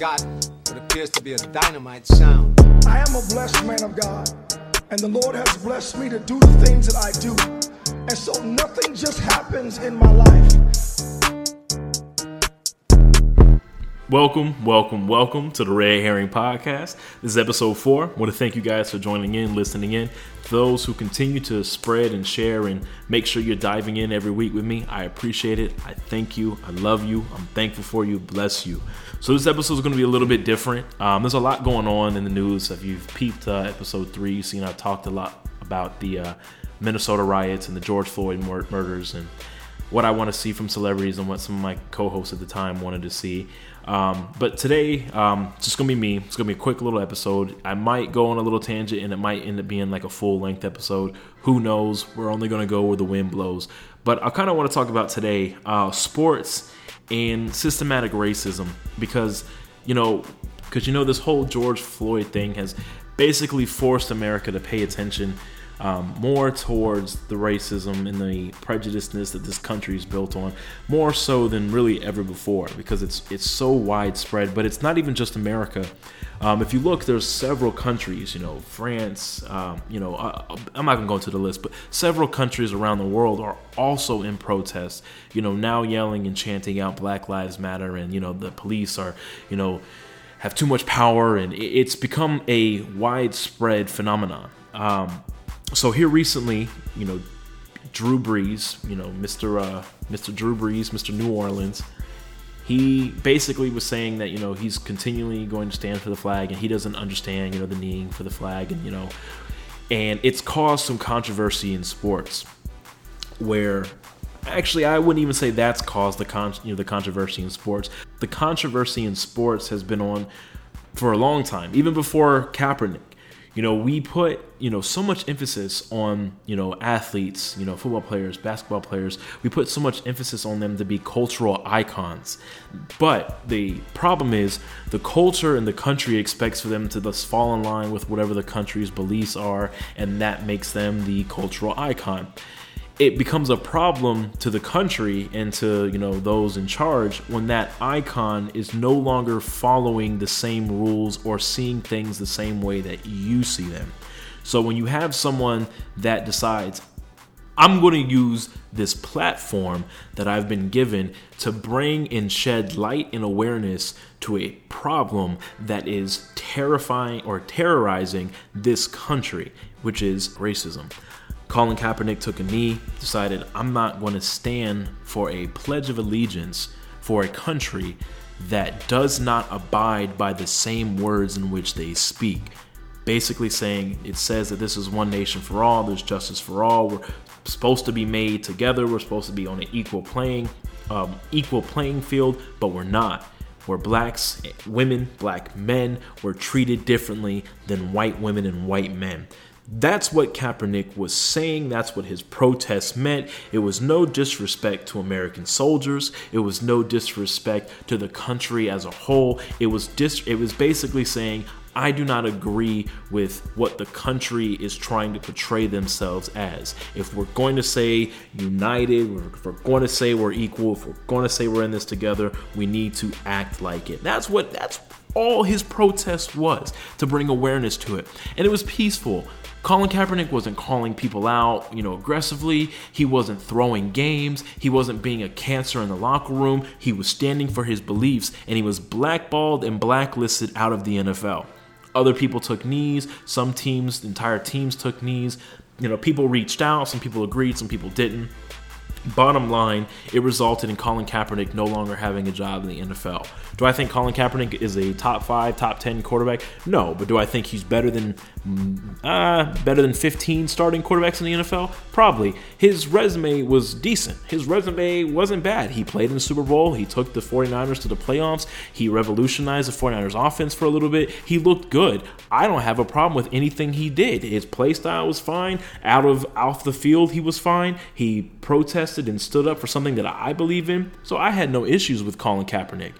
got what appears to be a dynamite sound. I am a blessed man of God, and the Lord has blessed me to do the things that I do. And so nothing just happens in my life. Welcome, welcome, welcome to the Red Herring Podcast. This is episode four. I want to thank you guys for joining in, listening in. Those who continue to spread and share and make sure you're diving in every week with me, I appreciate it. I thank you. I love you. I'm thankful for you. Bless you. So this episode is going to be a little bit different. Um, there's a lot going on in the news. If you've peeped uh, episode three, you've seen I talked a lot about the uh, Minnesota riots and the George Floyd mur- murders and what I want to see from celebrities and what some of my co-hosts at the time wanted to see. Um, but today, um, it's just gonna be me. It's gonna be a quick little episode. I might go on a little tangent, and it might end up being like a full-length episode. Who knows? We're only gonna go where the wind blows. But I kind of want to talk about today uh, sports and systematic racism because you know, because you know this whole George Floyd thing has basically forced America to pay attention um, more towards the racism and the prejudiceness that this country is built on, more so than really ever before, because it's it's so widespread. But it's not even just America. Um, if you look, there's several countries, you know, France, um, you know, uh, I'm not gonna go into the list, but several countries around the world are also in protest. You know, now yelling and chanting out Black Lives Matter, and you know, the police are, you know, have too much power, and it's become a widespread phenomenon. Um, so here recently, you know, Drew Brees, you know, Mr. Uh, Mr. Drew Brees, Mr. New Orleans, he basically was saying that you know he's continually going to stand for the flag and he doesn't understand you know the kneeing for the flag and you know, and it's caused some controversy in sports, where actually I wouldn't even say that's caused the con you know the controversy in sports. The controversy in sports has been on for a long time, even before Kaepernick you know, we put, you know, so much emphasis on, you know, athletes, you know, football players, basketball players. We put so much emphasis on them to be cultural icons. But the problem is the culture and the country expects for them to just fall in line with whatever the country's beliefs are, and that makes them the cultural icon it becomes a problem to the country and to you know those in charge when that icon is no longer following the same rules or seeing things the same way that you see them so when you have someone that decides I'm going to use this platform that I've been given to bring and shed light and awareness to a problem that is terrifying or terrorizing this country, which is racism. Colin Kaepernick took a knee, decided, I'm not going to stand for a pledge of allegiance for a country that does not abide by the same words in which they speak. Basically, saying it says that this is one nation for all, there's justice for all, we're supposed to be made together, we're supposed to be on an equal playing, um, equal playing field, but we're not. Where blacks, women, black men were treated differently than white women and white men. That's what Kaepernick was saying. That's what his protest meant. It was no disrespect to American soldiers. It was no disrespect to the country as a whole. It was dis- it was basically saying I do not agree with what the country is trying to portray themselves as. If we're going to say united, if we're going to say we're equal, if we're going to say we're in this together, we need to act like it. That's what that's all his protest was to bring awareness to it. And it was peaceful. Colin Kaepernick wasn't calling people out, you know, aggressively. He wasn't throwing games. He wasn't being a cancer in the locker room. He was standing for his beliefs and he was blackballed and blacklisted out of the NFL. Other people took knees. Some teams, entire teams took knees. You know, people reached out. Some people agreed. Some people didn't. Bottom line, it resulted in Colin Kaepernick no longer having a job in the NFL. Do I think Colin Kaepernick is a top five, top ten quarterback? No, but do I think he's better than uh, better than 15 starting quarterbacks in the NFL? Probably. His resume was decent. His resume wasn't bad. He played in the Super Bowl. He took the 49ers to the playoffs. He revolutionized the 49ers offense for a little bit. He looked good. I don't have a problem with anything he did. His play style was fine. Out of off the field, he was fine. He protested and stood up for something that I believe in. So I had no issues with Colin Kaepernick.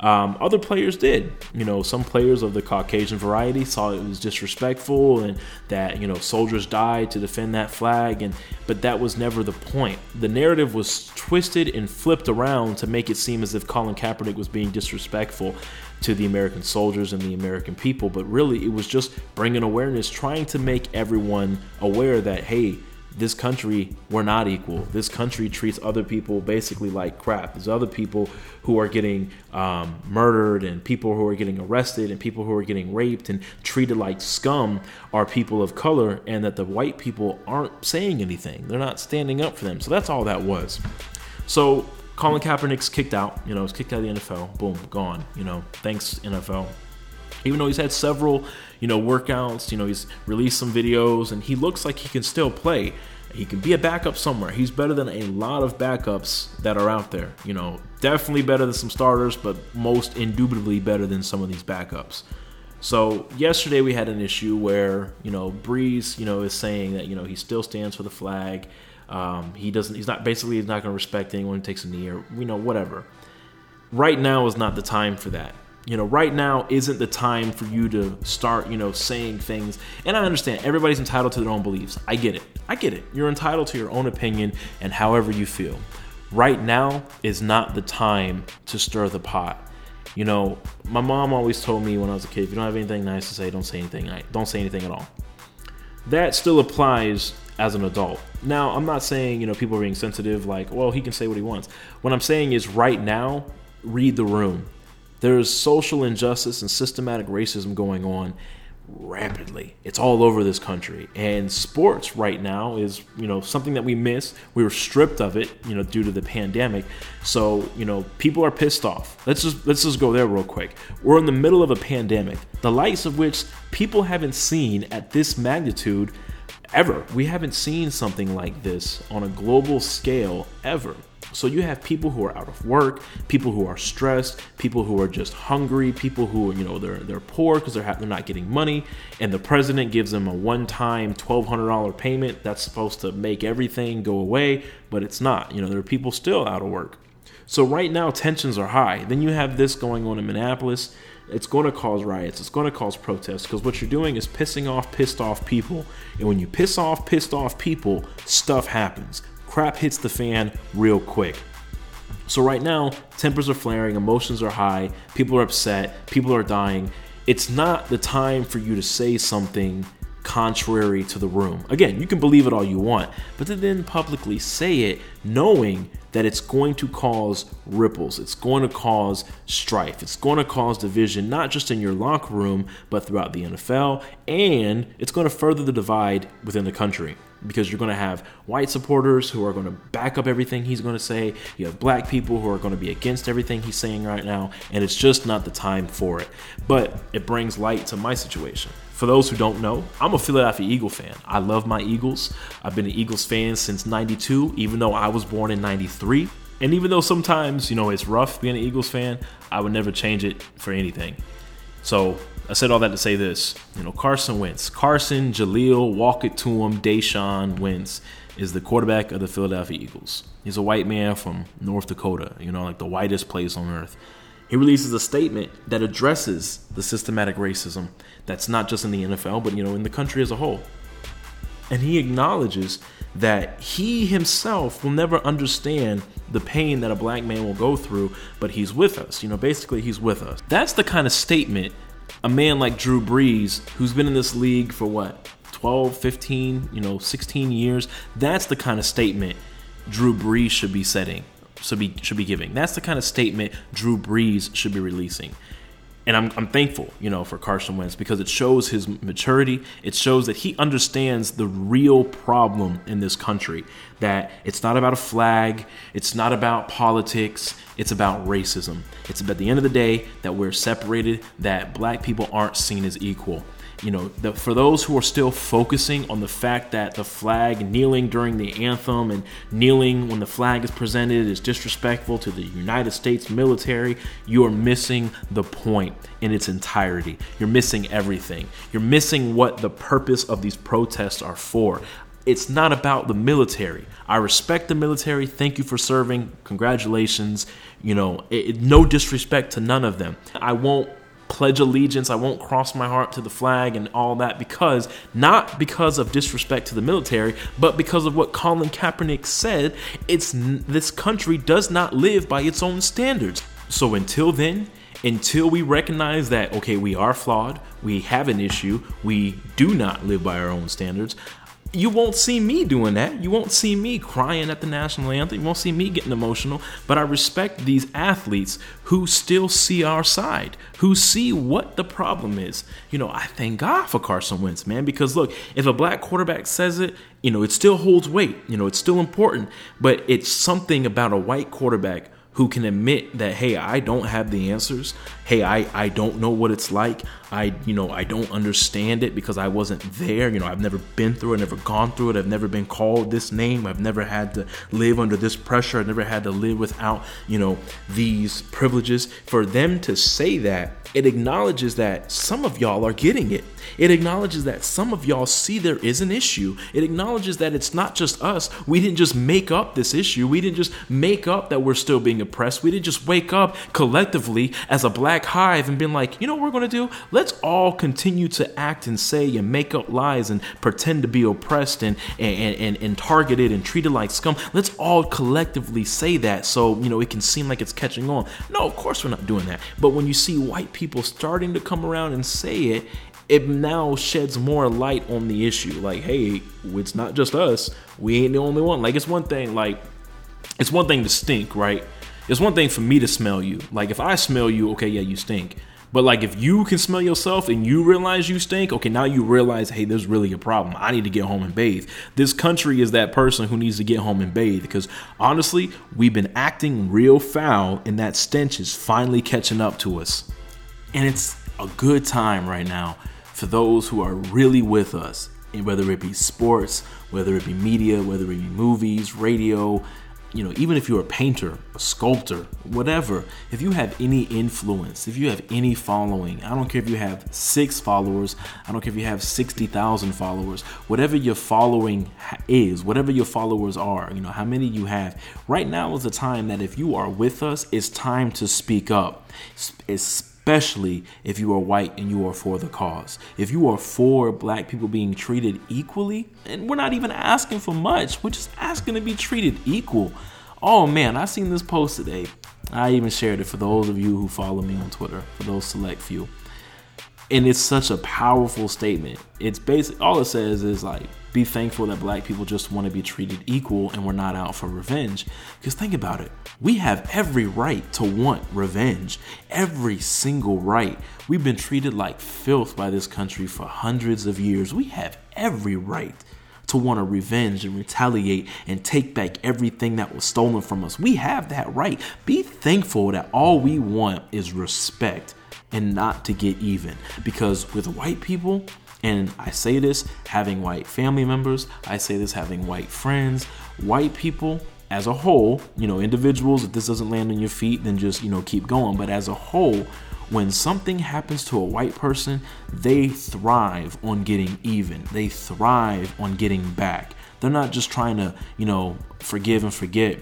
Um, other players did. You know, some players of the Caucasian variety saw it was disrespectful and that you know soldiers died to defend that flag, and but that was never the point. The narrative was twisted and flipped around to make it seem as if Colin Kaepernick was being disrespectful to the American soldiers and the American people, but really it was just bringing awareness, trying to make everyone aware that hey this country we're not equal. This country treats other people basically like crap. There's other people who are getting um, murdered and people who are getting arrested and people who are getting raped and treated like scum are people of color and that the white people aren't saying anything. They're not standing up for them. So that's all that was. So Colin Kaepernick's kicked out you know he's kicked out of the NFL boom gone you know thanks NFL even though he's had several, you know, workouts, you know, he's released some videos and he looks like he can still play. He can be a backup somewhere. He's better than a lot of backups that are out there. You know, definitely better than some starters, but most indubitably better than some of these backups. So yesterday we had an issue where you know Brees, you know, is saying that you know he still stands for the flag. Um, he doesn't. He's not basically he's not going to respect anyone who takes a knee or you know whatever. Right now is not the time for that you know right now isn't the time for you to start you know saying things. And i understand everybody's entitled to their own beliefs. I get it. I get it. You're entitled to your own opinion and however you feel. Right now is not the time to stir the pot. You know my mom always told me when i was a kid if you don't have anything nice to say don't say anything don't say anything at all. That still applies as an adult. Now i'm not saying you know people are being sensitive like well he can say what he wants. What i'm saying is right now read the room there's social injustice and systematic racism going on rapidly. It's all over this country. And sports right now is, you know, something that we miss. We were stripped of it, you know, due to the pandemic. So, you know, people are pissed off. Let's just let's just go there real quick. We're in the middle of a pandemic, the likes of which people haven't seen at this magnitude ever. We haven't seen something like this on a global scale ever. So you have people who are out of work, people who are stressed, people who are just hungry, people who you know they're they're poor because they're ha- they're not getting money, and the president gives them a one-time twelve hundred dollar payment that's supposed to make everything go away, but it's not. You know there are people still out of work. So right now tensions are high. Then you have this going on in Minneapolis. It's going to cause riots. It's going to cause protests because what you're doing is pissing off pissed off people. And when you piss off pissed off people, stuff happens crap hits the fan real quick. So, right now, tempers are flaring, emotions are high, people are upset, people are dying. It's not the time for you to say something contrary to the room. Again, you can believe it all you want, but to then publicly say it knowing that it's going to cause ripples, it's going to cause strife, it's going to cause division, not just in your locker room, but throughout the NFL, and it's going to further the divide within the country because you're going to have white supporters who are going to back up everything he's going to say. You have black people who are going to be against everything he's saying right now, and it's just not the time for it. But it brings light to my situation. For those who don't know, I'm a Philadelphia Eagle fan. I love my Eagles. I've been an Eagles fan since 92, even though I was born in 93. And even though sometimes, you know, it's rough being an Eagles fan, I would never change it for anything. So I said all that to say this. You know, Carson Wentz. Carson, Jaleel, walk it to him, Deshaun Wentz is the quarterback of the Philadelphia Eagles. He's a white man from North Dakota, you know, like the whitest place on earth. He releases a statement that addresses the systematic racism that's not just in the NFL, but, you know, in the country as a whole. And he acknowledges that he himself will never understand the pain that a black man will go through, but he's with us. You know, basically, he's with us. That's the kind of statement a man like Drew Brees, who's been in this league for what, 12, 15, you know, 16 years, that's the kind of statement Drew Brees should be setting, should be should be giving. That's the kind of statement Drew Brees should be releasing and I'm, I'm thankful, you know, for Carson Wentz because it shows his maturity. It shows that he understands the real problem in this country. That it's not about a flag, it's not about politics, it's about racism. It's about the end of the day that we're separated, that black people aren't seen as equal you know, the, for those who are still focusing on the fact that the flag kneeling during the anthem and kneeling when the flag is presented is disrespectful to the United States military, you are missing the point in its entirety. You're missing everything. You're missing what the purpose of these protests are for It's not about the military. I respect the military. Thank you for serving. Congratulations. You know, it, no disrespect to none of them. I won't pledge allegiance. I won't cross my heart to the flag and all that because not because of disrespect to the military, but because of what Colin Kaepernick said. It's this country does not live by its own standards. So until then, until we recognize that okay, we are flawed, we have an issue, we do not live by our own standards, you won't see me doing that. You won't see me crying at the national anthem. You won't see me getting emotional. But I respect these athletes who still see our side, who see what the problem is. You know, I thank God for Carson Wentz, man, because look, if a black quarterback says it, you know, it still holds weight. You know, it's still important. But it's something about a white quarterback who can admit that hey i don't have the answers. Hey i i don't know what it's like. I you know i don't understand it because i wasn't there. You know i've never been through it never gone through it. I've never been called this name. I've never had to live under this pressure. I've never had to live without you know these privileges. For them to say that it acknowledges that some of y'all are getting it. It acknowledges that some of y'all see there is an issue. It acknowledges that it's not just us. We didn't just make up this issue. We didn't just make up that we're still being oppressed. We didn't just wake up collectively as a black hive and been like, you know what we're going to do? Let's all continue to act and say and make up lies and pretend to be oppressed and, and, and, and targeted and treated like scum. Let's all collectively say that so, you know, it can seem like it's catching on. No, of course we're not doing that. But when you see white people starting to come around and say it, it now sheds more light on the issue. Like, hey, it's not just us. We ain't the only one. Like, it's one thing, like, it's one thing to stink, right? It's one thing for me to smell you. Like, if I smell you, okay, yeah, you stink. But like if you can smell yourself and you realize you stink, okay, now you realize, hey, there's really a problem. I need to get home and bathe. This country is that person who needs to get home and bathe because honestly, we've been acting real foul and that stench is finally catching up to us. And it's a good time right now for those who are really with us, and whether it be sports, whether it be media, whether it be movies, radio, you know, even if you're a painter, a sculptor, whatever, if you have any influence, if you have any following, I don't care if you have six followers, I don't care if you have 60,000 followers, whatever your following is, whatever your followers are, you know, how many you have, right now is the time that if you are with us, it's time to speak up. It's eh, especially if you are white and you are for the cause. If you are for black people being treated equally, and we're not even asking for much, we're just asking to be treated equal. Oh man, I seen this post today. I even shared it for those of you who follow me on Twitter, for those select few. And it's such a powerful statement. It's basic all it says is like be thankful that black people just want to be treated equal and we're not out for revenge. Because think about it. We have every right to want revenge. Every single right. We've been treated like filth by this country for hundreds of years. We have every right to want to revenge and retaliate and take back everything that was stolen from us. We have that right. Be thankful that all we want is respect and not to get even. Because with white people, and I say this having white family members, I say this having white friends, white people as a whole, you know, individuals, if this doesn't land on your feet, then just, you know, keep going. But as a whole, when something happens to a white person, they thrive on getting even. They thrive on getting back. They're not just trying to, you know, forgive and forget.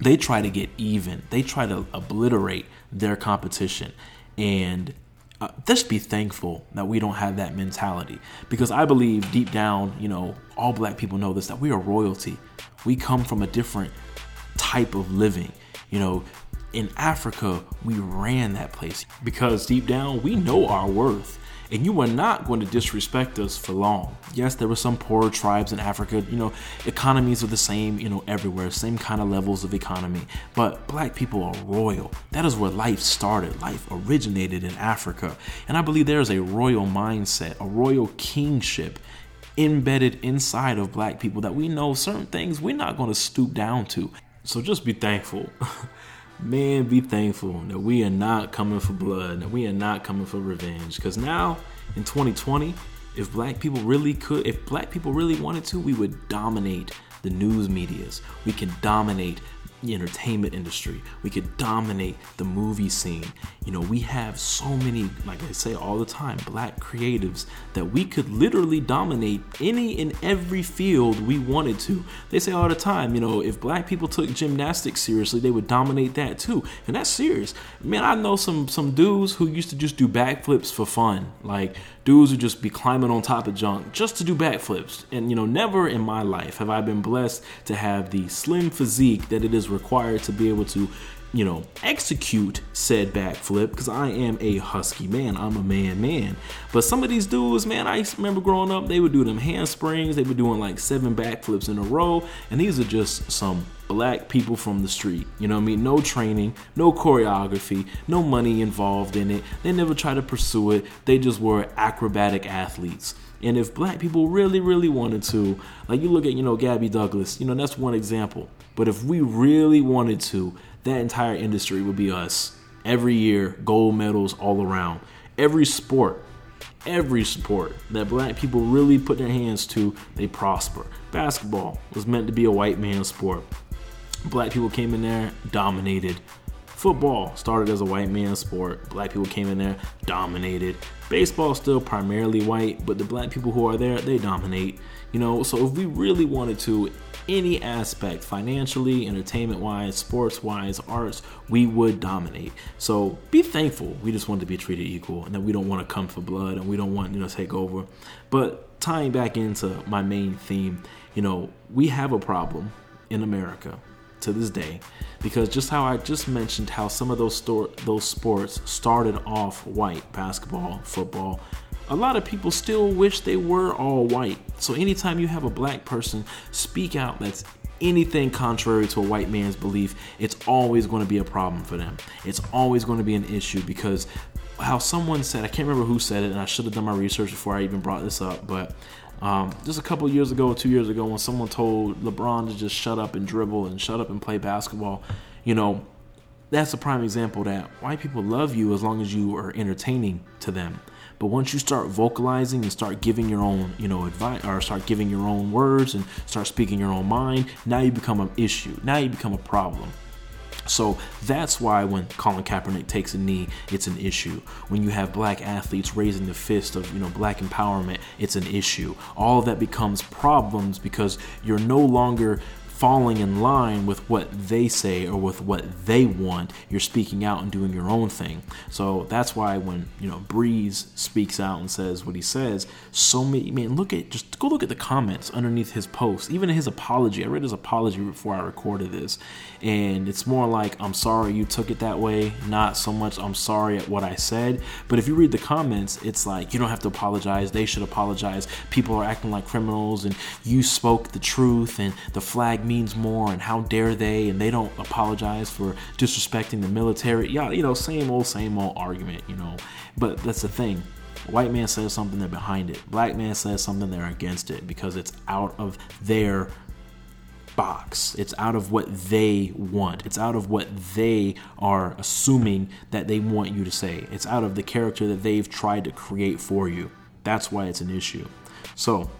They try to get even. They try to obliterate their competition. And uh, just be thankful that we don't have that mentality because I believe deep down, you know, all black people know this that we are royalty. We come from a different type of living. You know, in Africa, we ran that place because deep down we know our worth and you are not going to disrespect us for long. Yes, there were some poorer tribes in Africa. You know, economies are the same, you know, everywhere, same kind of levels of economy. But black people are royal. That is where life started. Life originated in Africa. And I believe there is a royal mindset, a royal kingship embedded inside of black people that we know certain things we're not going to stoop down to. So just be thankful. man, be thankful that we are not coming for blood, that we are not coming for revenge. Because now, in 2020, if black people really could, if black people really wanted to, we would dominate the news medias. We can dominate the entertainment industry. We could dominate the movie scene. You know, we have so many, like I say all the time, black creatives that we could literally dominate any and every field we wanted to. They say all the time, you know, if black people took gymnastics seriously, they would dominate that too. And that's serious. Man, I know some some dudes who used to just do backflips for fun. Like dudes who just be climbing on top of junk just to do backflips. And you know, never in my life have I been blessed to have the slim physique that it is required to be able to you know, execute said backflip because I am a husky man. I'm a man, man. But some of these dudes, man, I remember growing up, they would do them handsprings. They were doing like seven backflips in a row. And these are just some black people from the street. You know what I mean? No training, no choreography, no money involved in it. They never try to pursue it. They just were acrobatic athletes. And if black people really, really wanted to, like you look at, you know, Gabby Douglas, you know, that's one example. But if we really wanted to, that entire industry would be us. Every year, gold medals all around. Every sport, every sport that black people really put their hands to, they prosper. Basketball was meant to be a white man's sport. Black people came in there, dominated. Football started as a white man's sport. Black people came in there, dominated. Baseball still primarily white, but the black people who are there, they dominate. You know, so if we really wanted to, any aspect, financially, entertainment wise, sports wise, arts, we would dominate. So be thankful. We just want to be treated equal and that we don't want to come for blood and we don't want, you know, take over. But tying back into my main theme, you know, we have a problem in America to this day because just how I just mentioned how some of those store those sports started off white basketball football a lot of people still wish they were all white. So anytime you have a black person speak out that's anything contrary to a white man's belief, it's always going to be a problem for them. It's always going to be an issue because how someone said, I can't remember who said it, and I should have done my research before I even brought this up, but um, just a couple years ago, two years ago, when someone told LeBron to just shut up and dribble and shut up and play basketball, you know, that's a prime example that white people love you as long as you are entertaining to them. But once you start vocalizing and start giving your own, you know, advice or start giving your own words and start speaking your own mind, now you become an issue. Now you become a problem. So that's why when Colin Kaepernick takes a knee, it's an issue. When you have black athletes raising the fist of, you know, black empowerment, it's an issue. All that becomes problems because you're no longer falling in line with what they say or with what they want. You're speaking out and doing your own thing. So that's why when you know Brees speaks out and says what he says, so many man, look at just go look at the comments underneath his post, even his apology. I read his apology before I recorded this, and it's more like I'm sorry you took it that way, not so much I'm sorry at what I said. But if you read the comments, it's like you don't have to apologize. They should apologize. People are acting like criminals, and you spoke the truth, and the flag means more and how dare they and they don't apologize for disrespecting the military yeah you know same old same old argument you know but that's the thing white man says something they're behind it black man says something they're against it because it's out of their box. It's out of what they want. It's out of what they are assuming that they want you to say. It's out of the character that they've tried to create for you. That's why it's an issue. So,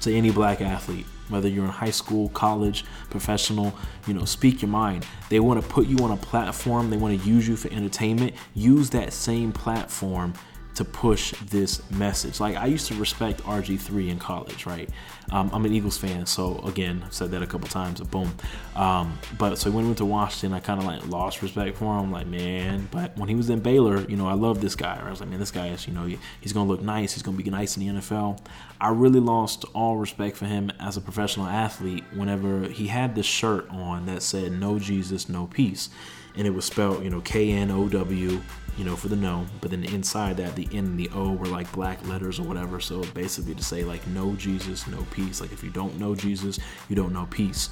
to any black athlete, whether you're in high school, college, professional, you know, speak your mind. They want to put you on a platform, they want to use you for entertainment. Use that same platform to push this message. Like I used to respect RG3 in college, right? Um, I'm an Eagles fan, so again, I've said that a couple times. Boom. Um, but so when we went to Washington, I kind of like lost respect for him. Like man, but when he was in Baylor, you know, I love this guy. Right? I was like, man, this guy is, you know, he's gonna look nice. He's gonna be nice in the NFL. I really lost all respect for him as a professional athlete whenever he had this shirt on that said "No Jesus, No Peace." And it was spelled, you know, K N O W, you know, for the no. But then inside that, the N and the O were like black letters or whatever. So basically to say like no Jesus, no peace. Like if you don't know Jesus, you don't know peace.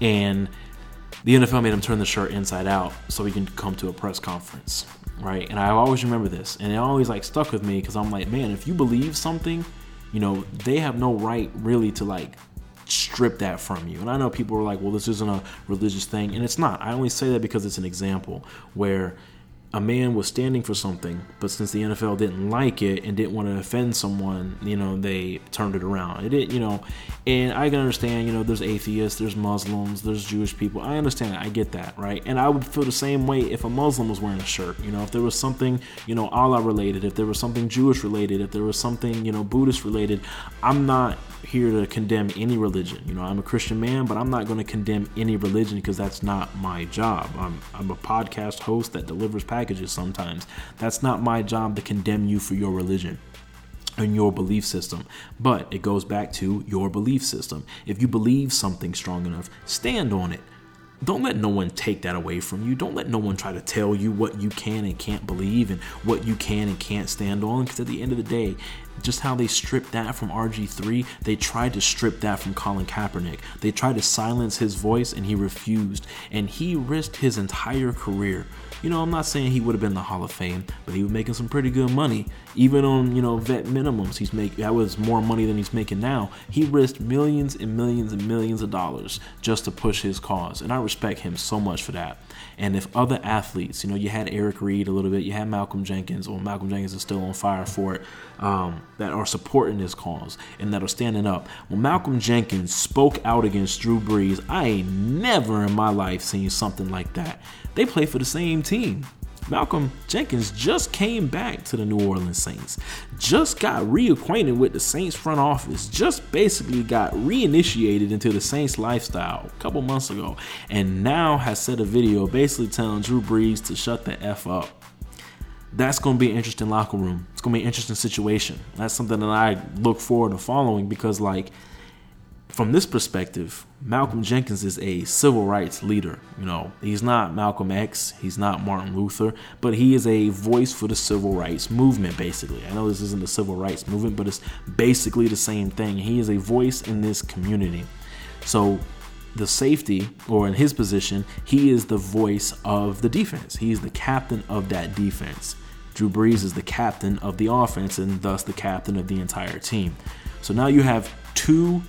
And the NFL made him turn the shirt inside out so he can come to a press conference, right? And I always remember this, and it always like stuck with me because I'm like, man, if you believe something, you know, they have no right really to like strip that from you. And I know people are like, well, this isn't a religious thing. And it's not. I only say that because it's an example where a man was standing for something, but since the NFL didn't like it and didn't want to offend someone, you know, they turned it around. It did, you know, and I can understand, you know, there's atheists, there's Muslims, there's Jewish people. I understand, I get that, right? And I would feel the same way if a Muslim was wearing a shirt, you know, if there was something, you know, Allah related, if there was something Jewish related, if there was something, you know, Buddhist related. I'm not here to condemn any religion. You know, I'm a Christian man, but I'm not going to condemn any religion because that's not my job. I'm, I'm a podcast host that delivers packages sometimes. That's not my job to condemn you for your religion and your belief system. But it goes back to your belief system. If you believe something strong enough, stand on it. Don't let no one take that away from you. Don't let no one try to tell you what you can and can't believe and what you can and can't stand on. Because at the end of the day, just how they stripped that from RG3, they tried to strip that from Colin Kaepernick. They tried to silence his voice and he refused. And he risked his entire career you know, I'm not saying he would have been the Hall of Fame, but he was making some pretty good money. Even on, you know, vet minimums, he's make that was more money than he's making now. He risked millions and millions and millions of dollars just to push his cause. And I respect him so much for that. And if other athletes, you know, you had Eric Reid a little bit, you had Malcolm Jenkins, well, Malcolm Jenkins is still on fire for it, um, that are supporting this cause and that are standing up. When Malcolm Jenkins spoke out against Drew Brees, I ain't never in my life seen something like that. They play for the same team. Malcolm Jenkins just came back to the New Orleans Saints, just got reacquainted with the Saints front office, just basically got reinitiated into the Saints lifestyle a couple months ago, and now has set a video basically telling Drew Brees to shut the F up. That's going to be an interesting locker room. It's going to be an interesting situation. That's something that I look forward to following because, like, from this perspective, Malcolm Jenkins is a civil rights leader. You know, he's not Malcolm X, he's not Martin Luther, but he is a voice for the civil rights movement, basically. I know this isn't the civil rights movement, but it's basically the same thing. He is a voice in this community. So, the safety, or in his position, he is the voice of the defense. He's the captain of that defense. Drew Brees is the captain of the offense and thus the captain of the entire team. So now you have two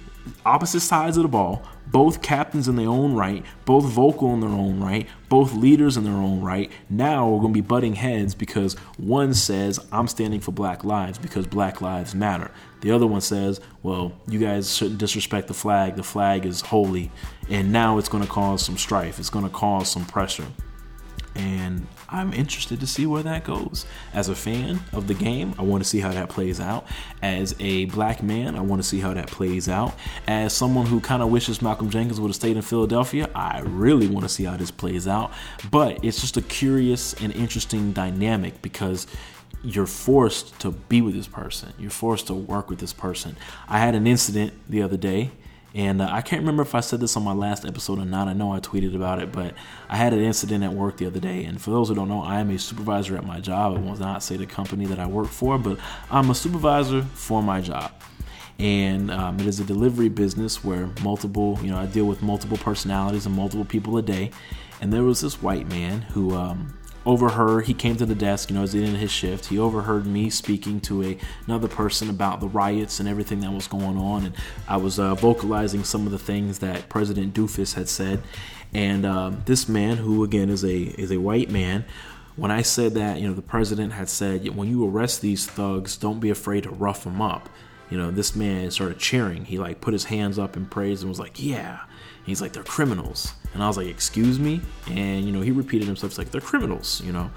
opposite sides of the ball, both captains in their own right, both vocal in their own right, both leaders in their own right. Now we're going to be butting heads because one says, I'm standing for black lives because black lives matter. The other one says, well, you guys shouldn't disrespect the flag. The flag is holy. And now it's going to cause some strife, it's going to cause some pressure and I'm interested to see where that goes. As a fan of the game, I want to see how that plays out. As a black man, I want to see how that plays out. As someone who kind of wishes Malcolm Jenkins would have stayed in Philadelphia, I really want to see how this plays out. But it's just a curious and interesting dynamic because you're forced to be with this person. You're forced to work with this person. I had an incident the other day and uh, I can't remember if I said this on my last episode or not. I know I tweeted about it, but I had an incident at work the other day. And for those who don't know, I am a supervisor at my job. I will not say the company that I work for, but I'm a supervisor for my job. And um, it is a delivery business where multiple, you know, I deal with multiple personalities and multiple people a day. And there was this white man who um, overheard he came to the desk you know as he his shift he overheard me speaking to a, another person about the riots and everything that was going on and i was uh, vocalizing some of the things that president doofus had said and um, this man who again is a is a white man when i said that you know the president had said when you arrest these thugs don't be afraid to rough them up. You know this man started cheering. He like put his hands up in praise and was like yeah. He's like they're criminals and I was like, excuse me? And, you know, he repeated himself. He's like, they're criminals, you know?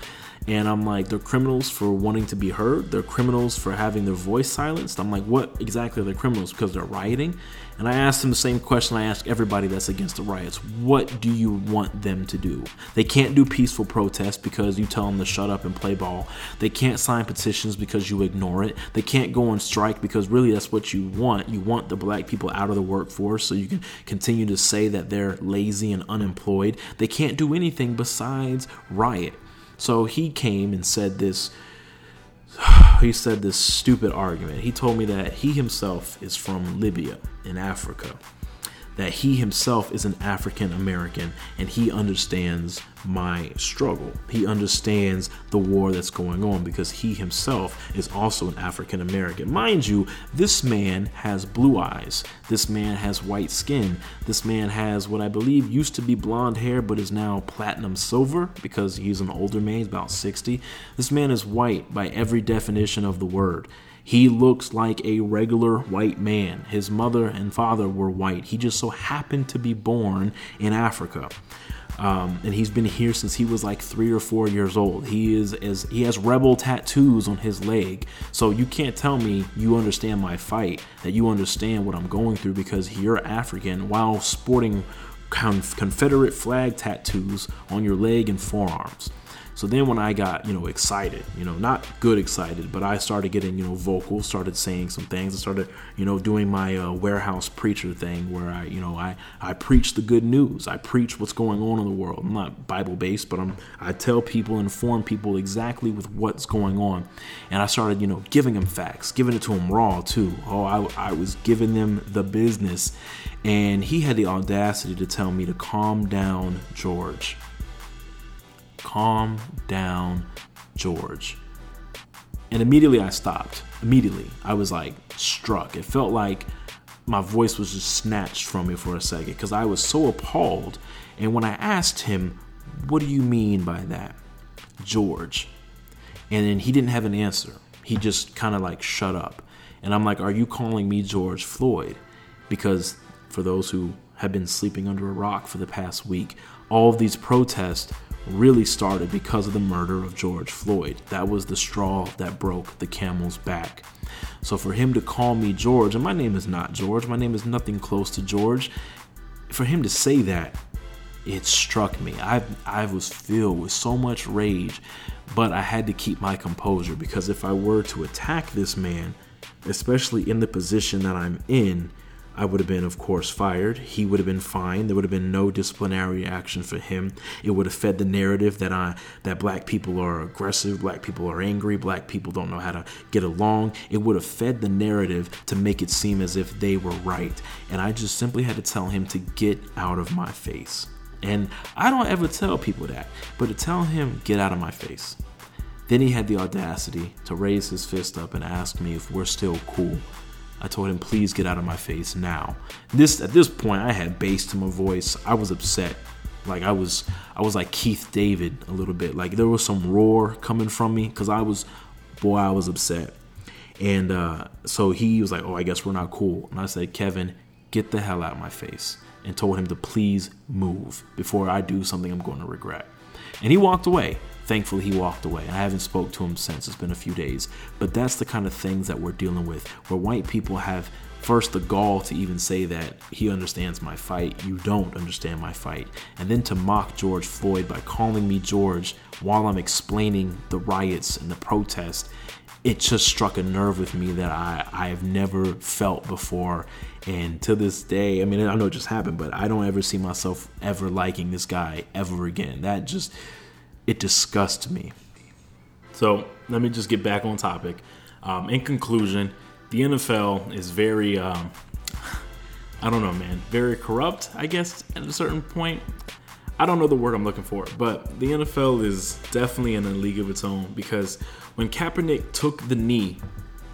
And I'm like, they're criminals for wanting to be heard. They're criminals for having their voice silenced. I'm like, what exactly are they criminals? Because they're rioting? And I asked them the same question I ask everybody that's against the riots. What do you want them to do? They can't do peaceful protests because you tell them to shut up and play ball. They can't sign petitions because you ignore it. They can't go on strike because really that's what you want. You want the black people out of the workforce so you can continue to say that they're lazy and unemployed. They can't do anything besides riot. So he came and said this he said this stupid argument. He told me that he himself is from Libya in Africa. That he himself is an African American and he understands my struggle. He understands the war that's going on because he himself is also an African American. Mind you, this man has blue eyes. This man has white skin. This man has what I believe used to be blonde hair but is now platinum silver because he's an older man, he's about 60. This man is white by every definition of the word. He looks like a regular white man. His mother and father were white. He just so happened to be born in Africa. Um, and he's been here since he was like three or four years old. He is as he has rebel tattoos on his leg. So you can't tell me you understand my fight, that you understand what I'm going through because you're African while sporting Confederate flag tattoos on your leg and forearms. So then when I got, you know, excited, you know, not good excited, but I started getting, you know, vocal, started saying some things. I started, you know, doing my uh, warehouse preacher thing where I, you know, I, I preach the good news. I preach what's going on in the world. I'm not Bible based, but I'm, I tell people, inform people exactly with what's going on. And I started, you know, giving them facts, giving it to them raw too. Oh, I, I was giving them the business. And he had the audacity to tell me to calm down, George. Calm down, George. And immediately I stopped. Immediately. I was like struck. It felt like my voice was just snatched from me for a second because I was so appalled. And when I asked him, What do you mean by that? George. And then he didn't have an answer. He just kind of like shut up. And I'm like, Are you calling me George Floyd? Because for those who have been sleeping under a rock for the past week, all of these protests really started because of the murder of George Floyd. That was the straw that broke the camel's back. So for him to call me George, and my name is not George, my name is nothing close to George, for him to say that, it struck me. I I was filled with so much rage, but I had to keep my composure because if I were to attack this man, especially in the position that I'm in, I would have been, of course, fired. He would have been fined. There would have been no disciplinary action for him. It would have fed the narrative that I that black people are aggressive, black people are angry, black people don't know how to get along. It would have fed the narrative to make it seem as if they were right. And I just simply had to tell him to get out of my face. And I don't ever tell people that, but to tell him, get out of my face. Then he had the audacity to raise his fist up and ask me if we're still cool. I told him, please get out of my face now. This at this point, I had bass to my voice. I was upset. Like I was, I was like Keith David a little bit. Like there was some roar coming from me because I was, boy, I was upset. And uh, so he was like, oh, I guess we're not cool. And I said, Kevin, get the hell out of my face. And told him to please move before I do something I'm going to regret. And he walked away. Thankfully, he walked away. I haven't spoke to him since. It's been a few days. But that's the kind of things that we're dealing with, where white people have first the gall to even say that he understands my fight. You don't understand my fight. And then to mock George Floyd by calling me George while I'm explaining the riots and the protest. It just struck a nerve with me that I, I have never felt before. And to this day, I mean, I know it just happened, but I don't ever see myself ever liking this guy ever again. That just it disgusts me. So let me just get back on topic. Um, in conclusion, the NFL is very, um, I don't know, man, very corrupt, I guess, at a certain point. I don't know the word I'm looking for, but the NFL is definitely in a league of its own because when Kaepernick took the knee,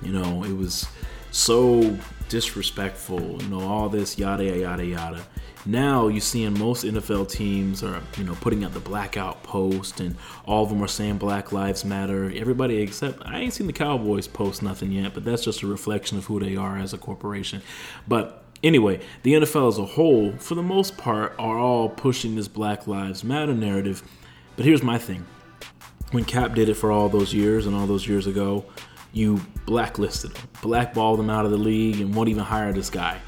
you know, it was so disrespectful, you know, all this yada yada yada. Now you see in most NFL teams are you know putting out the blackout post and all of them are saying Black Lives Matter. Everybody except I ain't seen the Cowboys post nothing yet, but that's just a reflection of who they are as a corporation. But anyway, the NFL as a whole, for the most part, are all pushing this Black Lives Matter narrative. But here's my thing: when Cap did it for all those years and all those years ago, you blacklisted them, blackballed them out of the league, and won't even hire this guy.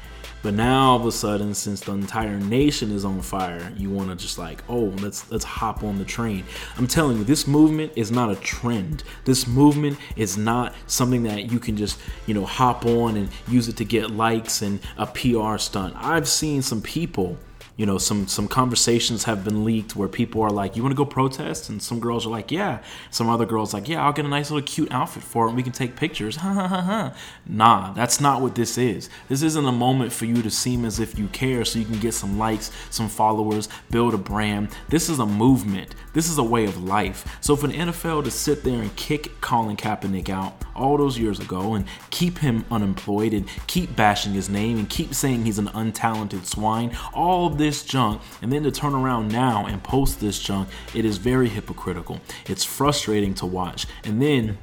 But now all of a sudden, since the entire nation is on fire, you want to just like, oh, let's let's hop on the train. I'm telling you, this movement is not a trend. This movement is not something that you can just, you know, hop on and use it to get likes and a PR stunt. I've seen some people you know some some conversations have been leaked where people are like you want to go protest? And some girls are like yeah. Some other girls like yeah i'll get a nice little cute outfit for it and we can take pictures. Nah that's not what this is. This isn't a moment for you to seem as if you care so you can get some likes some followers build a brand. This is a movement. This is a way of life. So for the nfl to sit there and kick colin kaepernick out all those years ago and keep him unemployed and keep bashing his name and keep saying he's an untalented swine all of this junk and then to turn around now and post this junk, it is very hypocritical. It's frustrating to watch. And then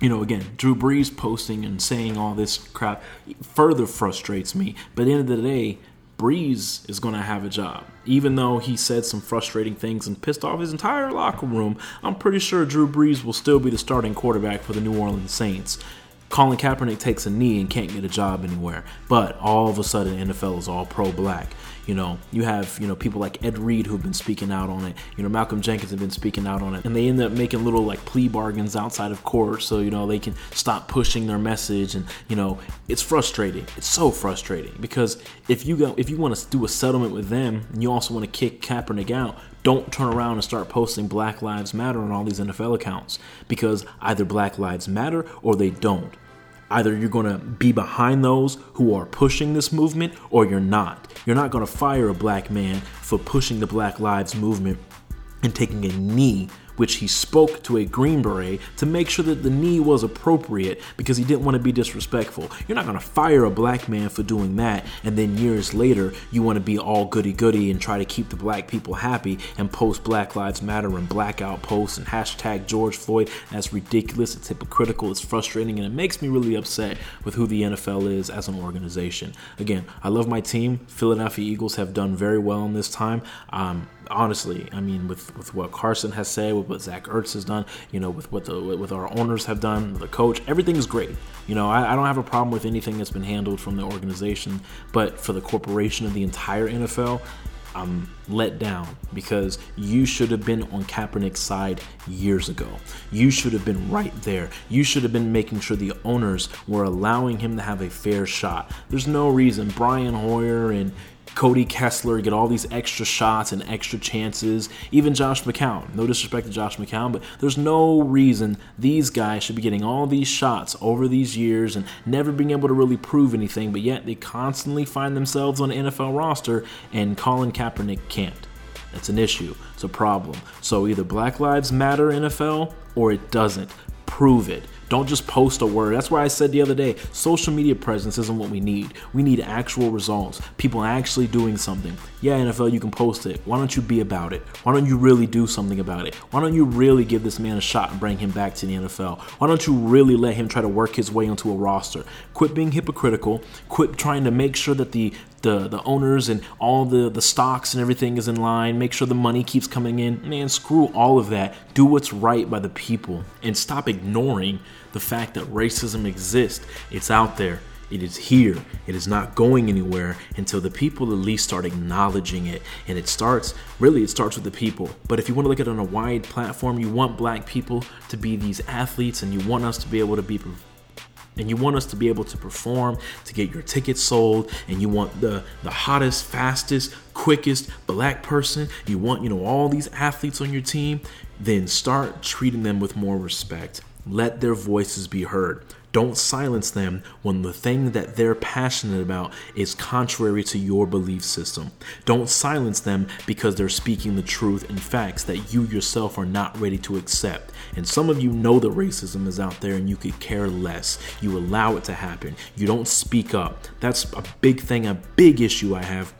you know, again, Drew Brees posting and saying all this crap further frustrates me. But at the end of the day, Brees is going to have a job. Even though he said some frustrating things and pissed off his entire locker room, I'm pretty sure Drew Brees will still be the starting quarterback for the New Orleans Saints. Colin Kaepernick takes a knee and can't get a job anywhere. But all of a sudden, NFL is all pro black. You know, you have, you know, people like Ed Reed who've been speaking out on it. You know, Malcolm Jenkins have been speaking out on it. And they end up making little like plea bargains outside of court so, you know, they can stop pushing their message and, you know, it's frustrating. It's so frustrating because if you go if you want to do a settlement with them and you also want to kick Kaepernick out, don't turn around and start posting Black Lives Matter on all these NFL accounts because either Black Lives Matter or they don't. Either you're going to be behind those who are pushing this movement or you're not. You're not going to fire a black man for pushing the Black Lives Movement and taking a knee which he spoke to a Green Beret to make sure that the knee was appropriate because he didn't want to be disrespectful. You're not going to fire a black man for doing that, and then years later, you want to be all goody goody and try to keep the black people happy and post Black Lives Matter and blackout posts and hashtag George Floyd. That's ridiculous, it's hypocritical, it's frustrating, and it makes me really upset with who the NFL is as an organization. Again, I love my team. Philadelphia Eagles have done very well in this time. Um, honestly, I mean, with, with what Carson has said, with what Zach Ertz has done, you know, with what the with our owners have done, the coach, everything is great. You know, I, I don't have a problem with anything that's been handled from the organization, but for the corporation of the entire NFL, I'm let down because you should have been on Kaepernick's side years ago. You should have been right there. You should have been making sure the owners were allowing him to have a fair shot. There's no reason Brian Hoyer and Cody Kessler get all these extra shots and extra chances. Even Josh McCown. No disrespect to Josh McCown, but there's no reason these guys should be getting all these shots over these years and never being able to really prove anything, but yet they constantly find themselves on an NFL roster and Colin Kaepernick can't. That's an issue. It's a problem. So either Black Lives Matter NFL or it doesn't. Prove it. Don't just post a word. That's why I said the other day social media presence isn't what we need. We need actual results. People actually doing something. Yeah, NFL, you can post it. Why don't you be about it? Why don't you really do something about it? Why don't you really give this man a shot and bring him back to the NFL? Why don't you really let him try to work his way into a roster? Quit being hypocritical. Quit trying to make sure that the the the owners and all the the stocks and everything is in line make sure the money keeps coming in man screw all of that do what's right by the people and stop ignoring the fact that racism exists. It's out there. It is here. It is not going anywhere until the people at least start acknowledging it. And it starts, really, it starts with the people. But if you want to look at it on a wide platform, you want black people to be these athletes and you want us to be able to be and you want us to be able to perform to get your tickets sold and you want the the hottest fastest quickest black person you want you know all these athletes on your team then start treating them with more respect let their voices be heard. Don't silence them when the thing that they're passionate about is contrary to your belief system. Don't silence them because they're speaking the truth and facts that you yourself are not ready to accept. And some of you know that racism is out there and you could care less. You allow it to happen. You don't speak up. That's a big thing, a big issue I have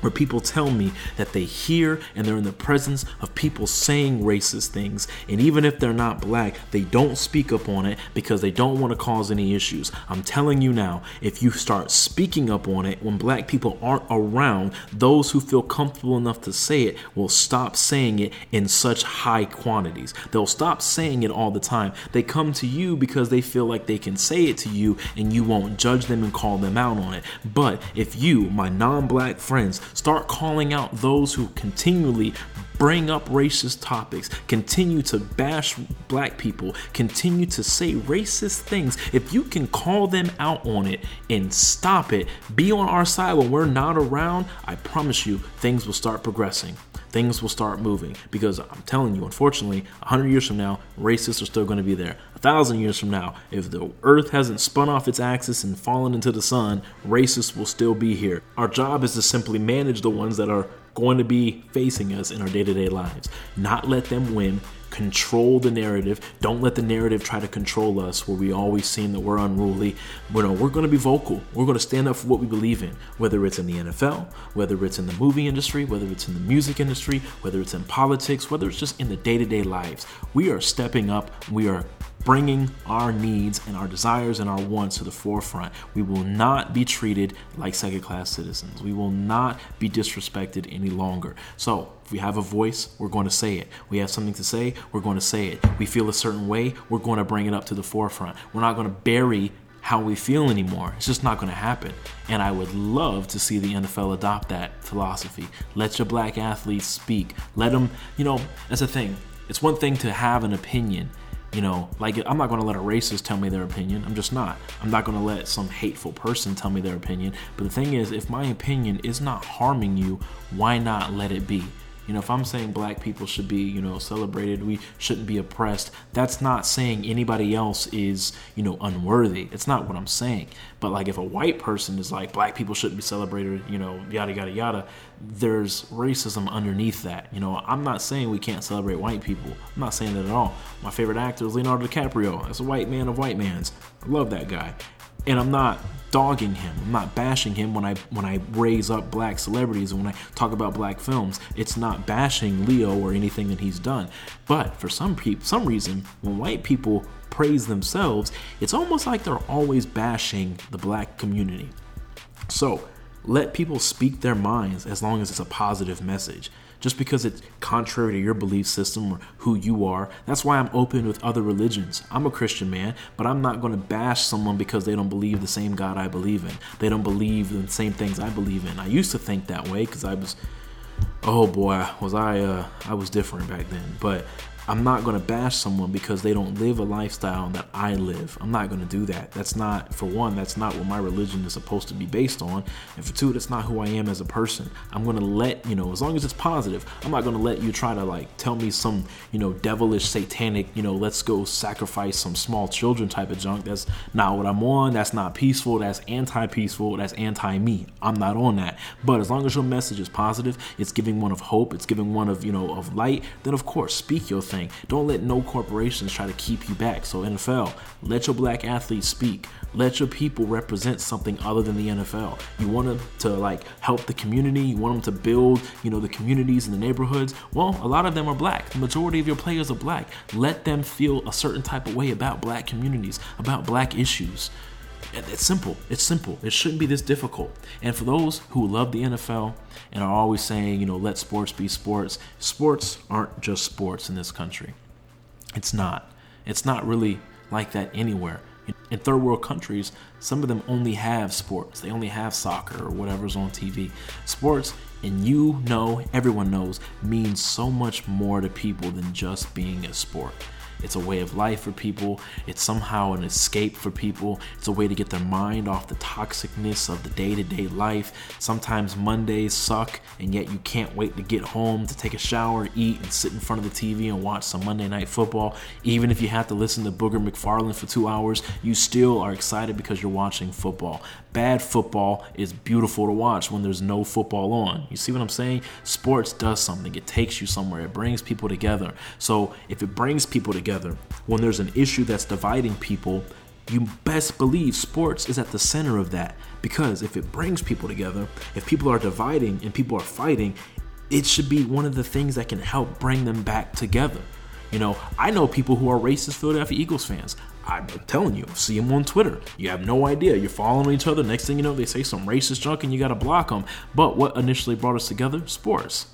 where people tell me that they hear and they're in the presence of people saying racist things. And even if they're not black, they don't speak up on it because they don't want to cause any issues. I'm telling you now, if you start speaking up on it when black people aren't around, those who feel comfortable enough to say it will stop saying it in such high quantities. They'll stop saying it all the time. They come to you because they feel like they can say it to you and you won't judge them and call them out on it. But if you, my non black friends, Start calling out those who continually bring up racist topics, continue to bash black people, continue to say racist things, if you can call them out on it and stop it, be on our side when we're not around, I promise you things will start progressing. Things will start moving because I'm telling you, unfortunately, 100 years from now, racists are still going to be there. A thousand years from now, if the earth hasn't spun off its axis and fallen into the sun, racists will still be here. Our job is to simply manage the ones that are going to be facing us in our day to day lives. Not let them win. Control the narrative. Don't let the narrative try to control us where we always seem that we're unruly. You know, we're going to be vocal. We're going to stand up for what we believe in, whether it's in the NFL, whether it's in the movie industry, whether it's in the music industry, whether it's in politics, whether it's just in the day to day lives. We are stepping up. We are bringing our needs and our desires and our wants to the forefront. We will not be treated like second class citizens. We will not be disrespected any longer. So, if we have a voice, we're going to say it. We have something to say, we're going to say it. We feel a certain way, we're going to bring it up to the forefront. We're not going to bury how we feel anymore. It's just not going to happen. And I would love to see the NFL adopt that philosophy. Let your black athletes speak. Let them, you know, that's the thing. It's one thing to have an opinion you know, like I'm not going to let a racist tell me their opinion. I'm just not. I'm not going to let some hateful person tell me their opinion. But the thing is, if my opinion is not harming you, why not let it be? You know, if I'm saying black people should be, you know, celebrated, we shouldn't be oppressed, that's not saying anybody else is, you know, unworthy. It's not what I'm saying. But like if a white person is like black people shouldn't be celebrated, you know, yada yada yada, there's racism underneath that. You know, I'm not saying we can't celebrate white people. I'm not saying that at all. My favorite actor is Leonardo DiCaprio. That's a white man of white mans. I love that guy. And I'm not dogging him. I'm not bashing him when I when I raise up black celebrities and when I talk about black films. It's not bashing Leo or anything that he's done. But for some people, some reason, when white people praise themselves, it's almost like they're always bashing the black community. So let people speak their minds as long as it's a positive message just because it's contrary to your belief system or who you are. That's why I'm open with other religions. I'm a Christian man, but I'm not going to bash someone because they don't believe the same God I believe in. They don't believe in the same things I believe in. I used to think that way because I was, oh boy, was I, uh, I was different back then. But I'm not going to bash someone because they don't live a lifestyle that I live. I'm not going to do that. That's not, for one, that's not what my religion is supposed to be based on. And for two, that's not who I am as a person. I'm going to let, you know, as long as it's positive, I'm not going to let you try to like tell me some, you know, devilish, satanic, you know, let's go sacrifice some small children type of junk. That's not what I'm on. That's not peaceful. That's anti peaceful. That's anti me. I'm not on that. But as long as your message is positive, it's giving one of hope, it's giving one of, you know, of light, then of course, speak your thing Don't let no corporations try to keep you back. So, NFL, let your black athletes speak. Let your people represent something other than the NFL. You want them to like help the community. You want them to build, you know, the communities and the neighborhoods. Well, a lot of them are black. The majority of your players are black. Let them feel a certain type of way about black communities, about black issues. It's simple. It's simple. It shouldn't be this difficult. And for those who love the NFL and are always saying, you know, let sports be sports, sports aren't just sports in this country. It's not. It's not really like that anywhere. In third world countries, some of them only have sports. They only have soccer or whatever's on TV. Sports, and you know, everyone knows, means so much more to people than just being a sport. It's a way of life for people. It's somehow an escape for people. It's a way to get their mind off the toxicness of the day to day life. Sometimes Mondays suck, and yet you can't wait to get home to take a shower, eat, and sit in front of the TV and watch some Monday Night Football. Even if you have to listen to Booger McFarland for two hours, you still are excited because you're watching football. Bad football is beautiful to watch when there's no football on. You see what I'm saying? Sports does something, it takes you somewhere, it brings people together. So if it brings people together. When there's an issue that's dividing people, you best believe sports is at the center of that. Because if it brings people together, if people are dividing and people are fighting, it should be one of the things that can help bring them back together. You know, I know people who are racist Philadelphia Eagles fans. I'm telling you, see them on Twitter. You have no idea. You're following each other. Next thing you know, they say some racist junk and you got to block them. But what initially brought us together? Sports.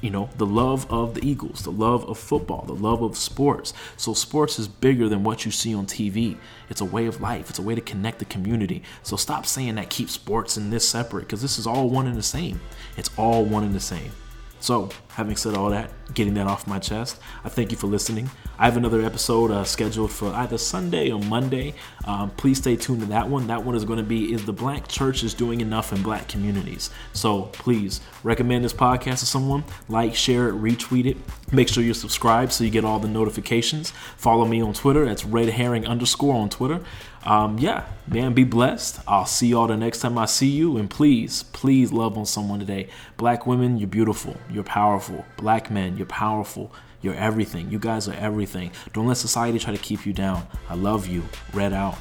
you know, the love of the Eagles, the love of football, the love of sports. So, sports is bigger than what you see on TV. It's a way of life, it's a way to connect the community. So, stop saying that keep sports and this separate because this is all one and the same. It's all one and the same. So, having said all that, getting that off my chest, I thank you for listening. I have another episode uh, scheduled for either Sunday or Monday. Um, please stay tuned to that one. That one is going to be Is the Black Church is Doing Enough in Black Communities? So, please recommend this podcast to someone, like, share it, retweet it. Make sure you're subscribed so you get all the notifications. Follow me on Twitter. That's red herring underscore on Twitter. Um, yeah, man, be blessed. I'll see y'all the next time I see you. And please, please love on someone today. Black women, you're beautiful. You're powerful. Black men, you're powerful. You're everything. You guys are everything. Don't let society try to keep you down. I love you. Red out.